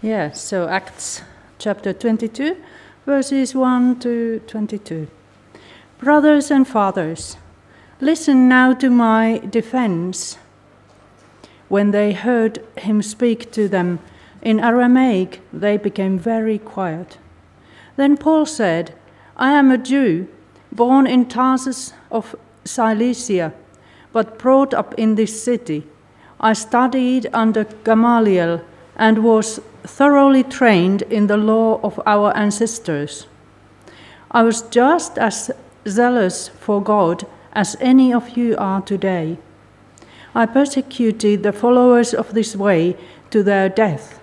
Yeah, so Acts chapter 22, verses 1 to 22. Brothers and fathers, listen now to my defense. When they heard him speak to them in Aramaic, they became very quiet. Then Paul said, I am a Jew, born in Tarsus of Cilicia, but brought up in this city. I studied under Gamaliel and was thoroughly trained in the law of our ancestors. I was just as zealous for God as any of you are today. I persecuted the followers of this way to their death,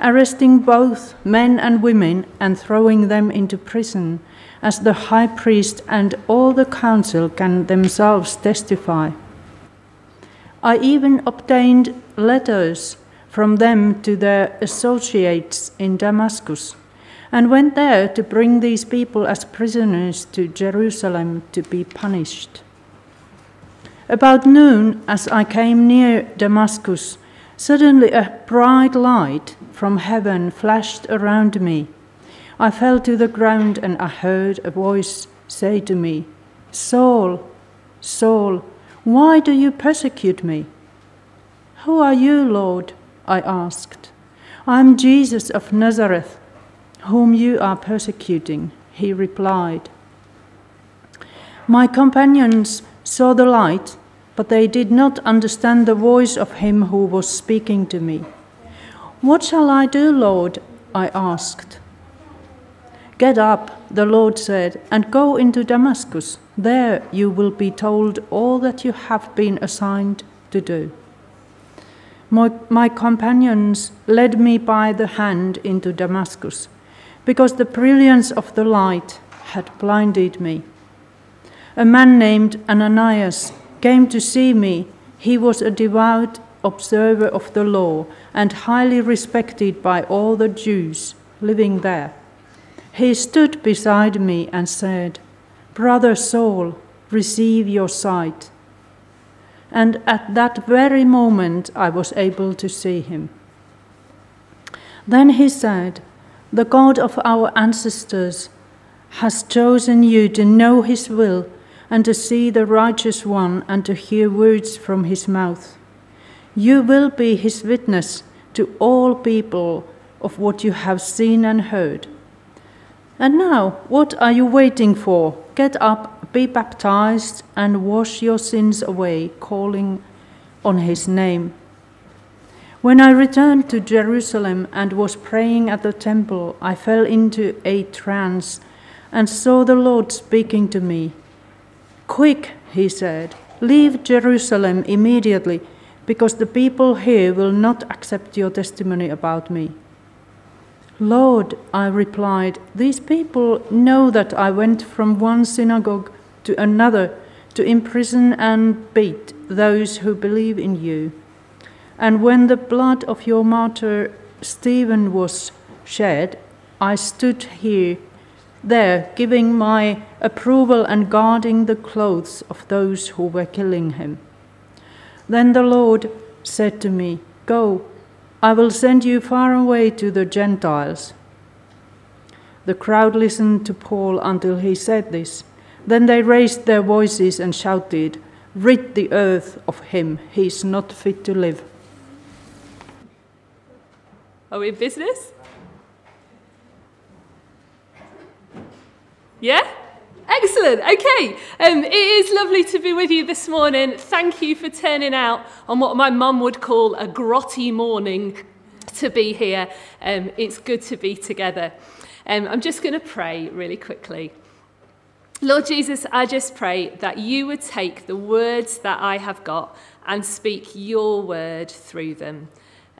arresting both men and women and throwing them into prison, as the high priest and all the council can themselves testify. I even obtained letters from them to their associates in Damascus, and went there to bring these people as prisoners to Jerusalem to be punished. About noon, as I came near Damascus, suddenly a bright light from heaven flashed around me. I fell to the ground and I heard a voice say to me, Saul, Saul, why do you persecute me? Who are you, Lord? I asked. I am Jesus of Nazareth, whom you are persecuting, he replied. My companions saw the light, but they did not understand the voice of him who was speaking to me. What shall I do, Lord? I asked. Get up, the Lord said, and go into Damascus. There you will be told all that you have been assigned to do. My, my companions led me by the hand into Damascus, because the brilliance of the light had blinded me. A man named Ananias came to see me. He was a devout observer of the law and highly respected by all the Jews living there. He stood beside me and said, Brother Saul, receive your sight and at that very moment I was able to see him. Then he said, The God of our ancestors has chosen you to know his will and to see the righteous one and to hear words from his mouth. You will be his witness to all people of what you have seen and heard. And now, what are you waiting for? Get up be baptized and wash your sins away, calling on his name. When I returned to Jerusalem and was praying at the temple, I fell into a trance and saw the Lord speaking to me. Quick, he said, leave Jerusalem immediately, because the people here will not accept your testimony about me. Lord, I replied, these people know that I went from one synagogue to another to imprison and beat those who believe in you. And when the blood of your martyr Stephen was shed, I stood here, there, giving my approval and guarding the clothes of those who were killing him. Then the Lord said to me, Go, I will send you far away to the Gentiles. The crowd listened to Paul until he said this. Then they raised their voices and shouted, Rid the earth of him, he is not fit to live. Are we in business? Yeah? Excellent. Okay. Um, it is lovely to be with you this morning. Thank you for turning out on what my mum would call a grotty morning to be here. Um, it's good to be together. Um, I'm just going to pray really quickly. Lord Jesus, I just pray that you would take the words that I have got and speak your word through them.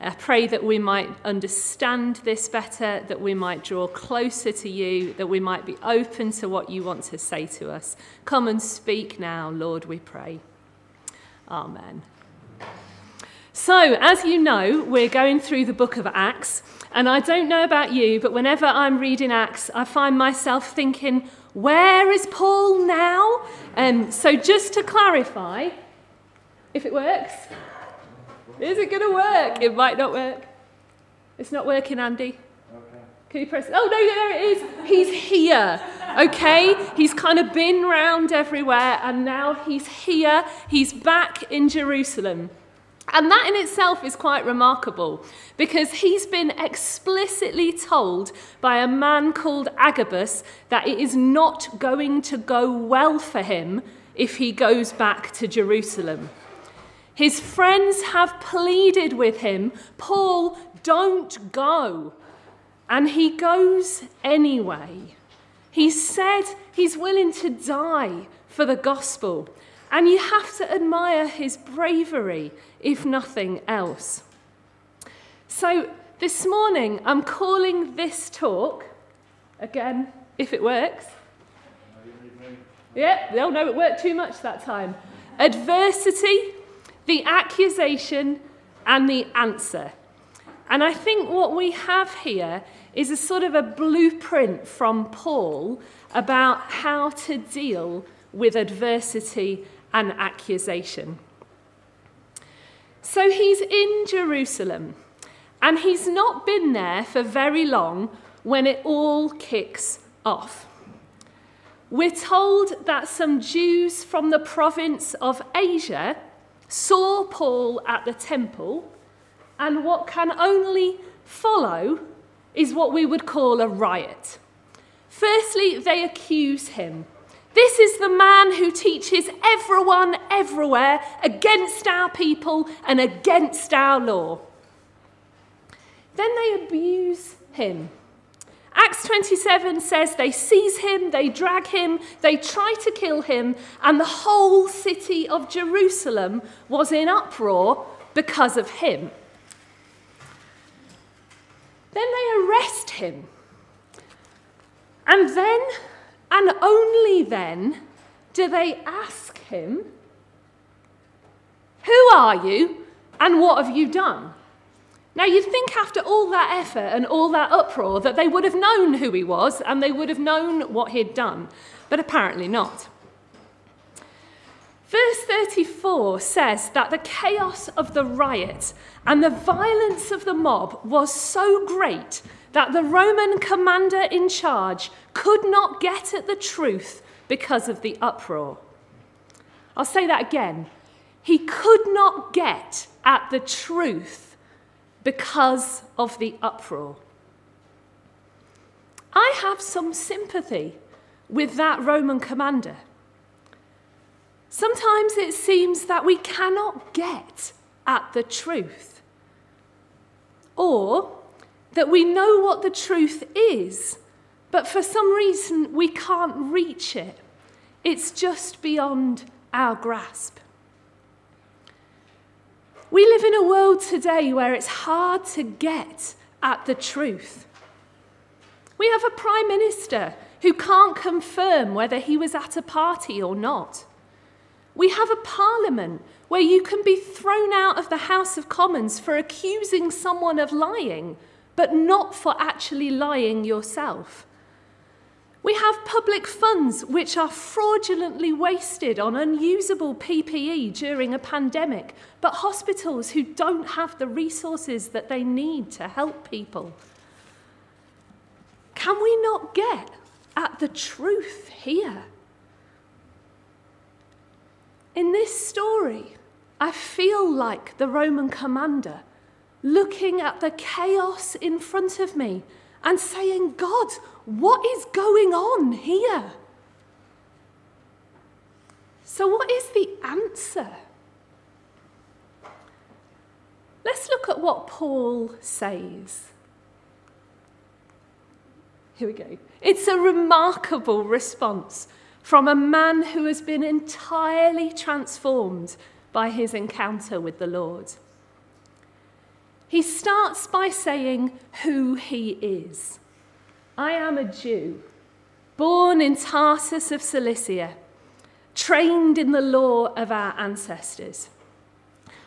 I pray that we might understand this better, that we might draw closer to you, that we might be open to what you want to say to us. Come and speak now, Lord, we pray. Amen. So, as you know, we're going through the book of Acts, and I don't know about you, but whenever I'm reading Acts, I find myself thinking, where is Paul now? Um, so, just to clarify, if it works, is it going to work? It might not work. It's not working, Andy. Can you press? Oh, no, there it is. He's here. Okay? He's kind of been round everywhere and now he's here. He's back in Jerusalem. And that in itself is quite remarkable because he's been explicitly told by a man called Agabus that it is not going to go well for him if he goes back to Jerusalem. His friends have pleaded with him, Paul, don't go. And he goes anyway. He said he's willing to die for the gospel. And you have to admire his bravery, if nothing else. So, this morning, I'm calling this talk, again, if it works. Yeah, oh no, it worked too much that time. Adversity, the accusation, and the answer. And I think what we have here is a sort of a blueprint from Paul about how to deal with adversity and accusation. So he's in Jerusalem, and he's not been there for very long when it all kicks off. We're told that some Jews from the province of Asia saw Paul at the temple, and what can only follow is what we would call a riot. Firstly, they accuse him this is the man who teaches everyone everywhere against our people and against our law. Then they abuse him. Acts 27 says they seize him, they drag him, they try to kill him, and the whole city of Jerusalem was in uproar because of him. Then they arrest him. And then and only then do they ask him, Who are you and what have you done? Now, you'd think after all that effort and all that uproar that they would have known who he was and they would have known what he'd done, but apparently not. Verse 34 says that the chaos of the riot and the violence of the mob was so great that the Roman commander in charge could not get at the truth because of the uproar. I'll say that again. He could not get at the truth because of the uproar. I have some sympathy with that Roman commander. Sometimes it seems that we cannot get at the truth. Or that we know what the truth is, but for some reason we can't reach it. It's just beyond our grasp. We live in a world today where it's hard to get at the truth. We have a prime minister who can't confirm whether he was at a party or not. We have a parliament where you can be thrown out of the House of Commons for accusing someone of lying but not for actually lying yourself. We have public funds which are fraudulently wasted on unusable PPE during a pandemic, but hospitals who don't have the resources that they need to help people. Can we not get at the truth here? In this story, I feel like the Roman commander looking at the chaos in front of me and saying, God, what is going on here? So, what is the answer? Let's look at what Paul says. Here we go. It's a remarkable response from a man who has been entirely transformed by his encounter with the Lord. He starts by saying who he is. I am a Jew, born in Tarsus of Cilicia, trained in the law of our ancestors.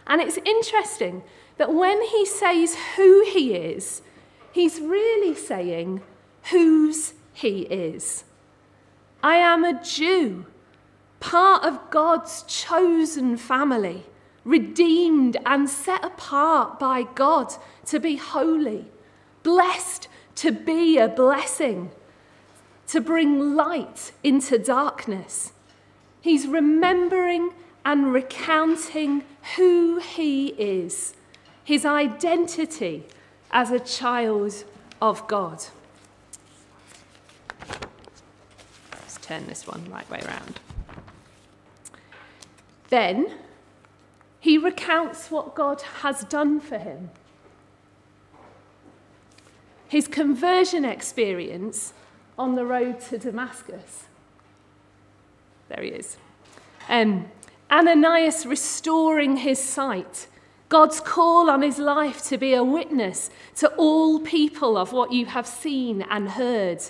And it's interesting that when he says who he is, he's really saying whose he is. I am a Jew, part of God's chosen family redeemed and set apart by God to be holy, blessed to be a blessing, to bring light into darkness. He's remembering and recounting who he is, his identity as a child of God. Let's turn this one right way around. Then he recounts what God has done for him. His conversion experience on the road to Damascus. There he is. Um, Ananias restoring his sight. God's call on his life to be a witness to all people of what you have seen and heard,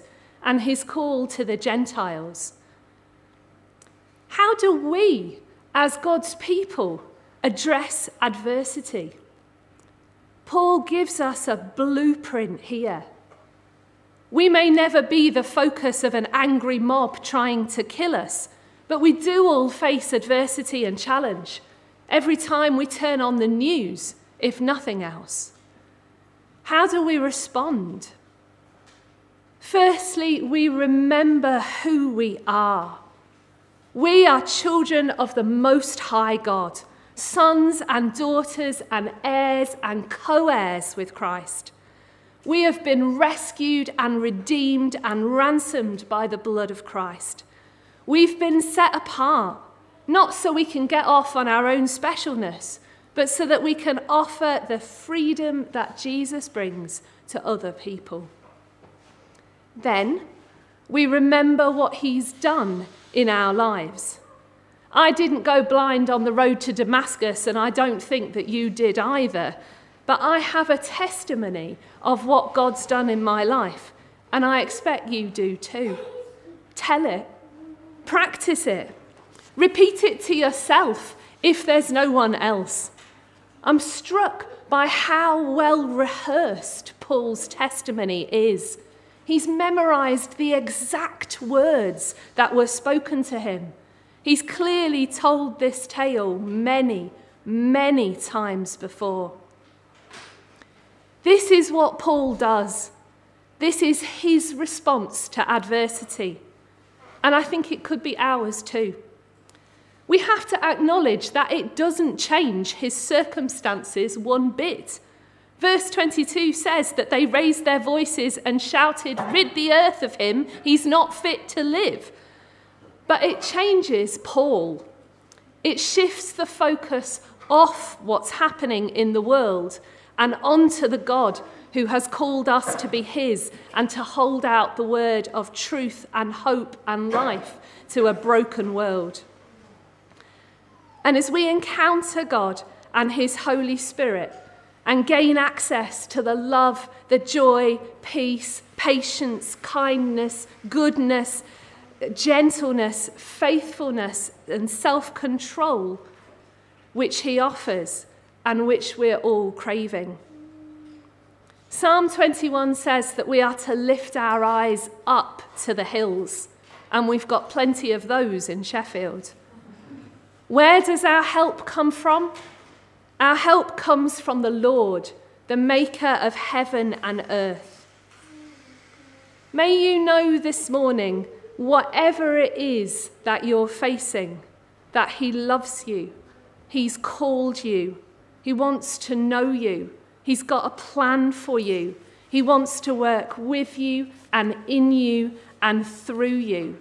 and his call to the Gentiles. How do we, as God's people, address adversity? Paul gives us a blueprint here. We may never be the focus of an angry mob trying to kill us, but we do all face adversity and challenge every time we turn on the news, if nothing else. How do we respond? Firstly, we remember who we are. We are children of the Most High God, sons and daughters and heirs and co heirs with Christ. We have been rescued and redeemed and ransomed by the blood of Christ. We've been set apart, not so we can get off on our own specialness, but so that we can offer the freedom that Jesus brings to other people. Then we remember what he's done in our lives. I didn't go blind on the road to Damascus, and I don't think that you did either. But I have a testimony of what God's done in my life, and I expect you do too. Tell it Practice it. Repeat it to yourself if there's no one else. I'm struck by how well rehearsed Paul's testimony is. He's memorized the exact words that were spoken to him. He's clearly told this tale many, many times before. This is what Paul does. This is his response to adversity. And I think it could be ours too. We have to acknowledge that it doesn't change his circumstances one bit. Verse 22 says that they raised their voices and shouted, Rid the earth of him, he's not fit to live. But it changes Paul. It shifts the focus off what's happening in the world and onto the God who has called us to be his and to hold out the word of truth and hope and life to a broken world. And as we encounter God and his Holy Spirit and gain access to the love, the joy, peace, patience, kindness, goodness, gentleness, faithfulness, and self control, which he offers and which we're all craving. Psalm 21 says that we are to lift our eyes up to the hills, and we've got plenty of those in Sheffield. Where does our help come from? Our help comes from the Lord, the maker of heaven and earth. May you know this morning, whatever it is that you're facing, that He loves you, He's called you, He wants to know you He's got a plan for you. He wants to work with you and in you and through you.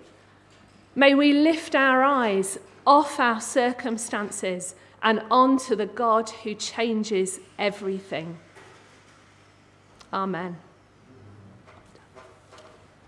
May we lift our eyes off our circumstances and onto the God who changes everything. Amen.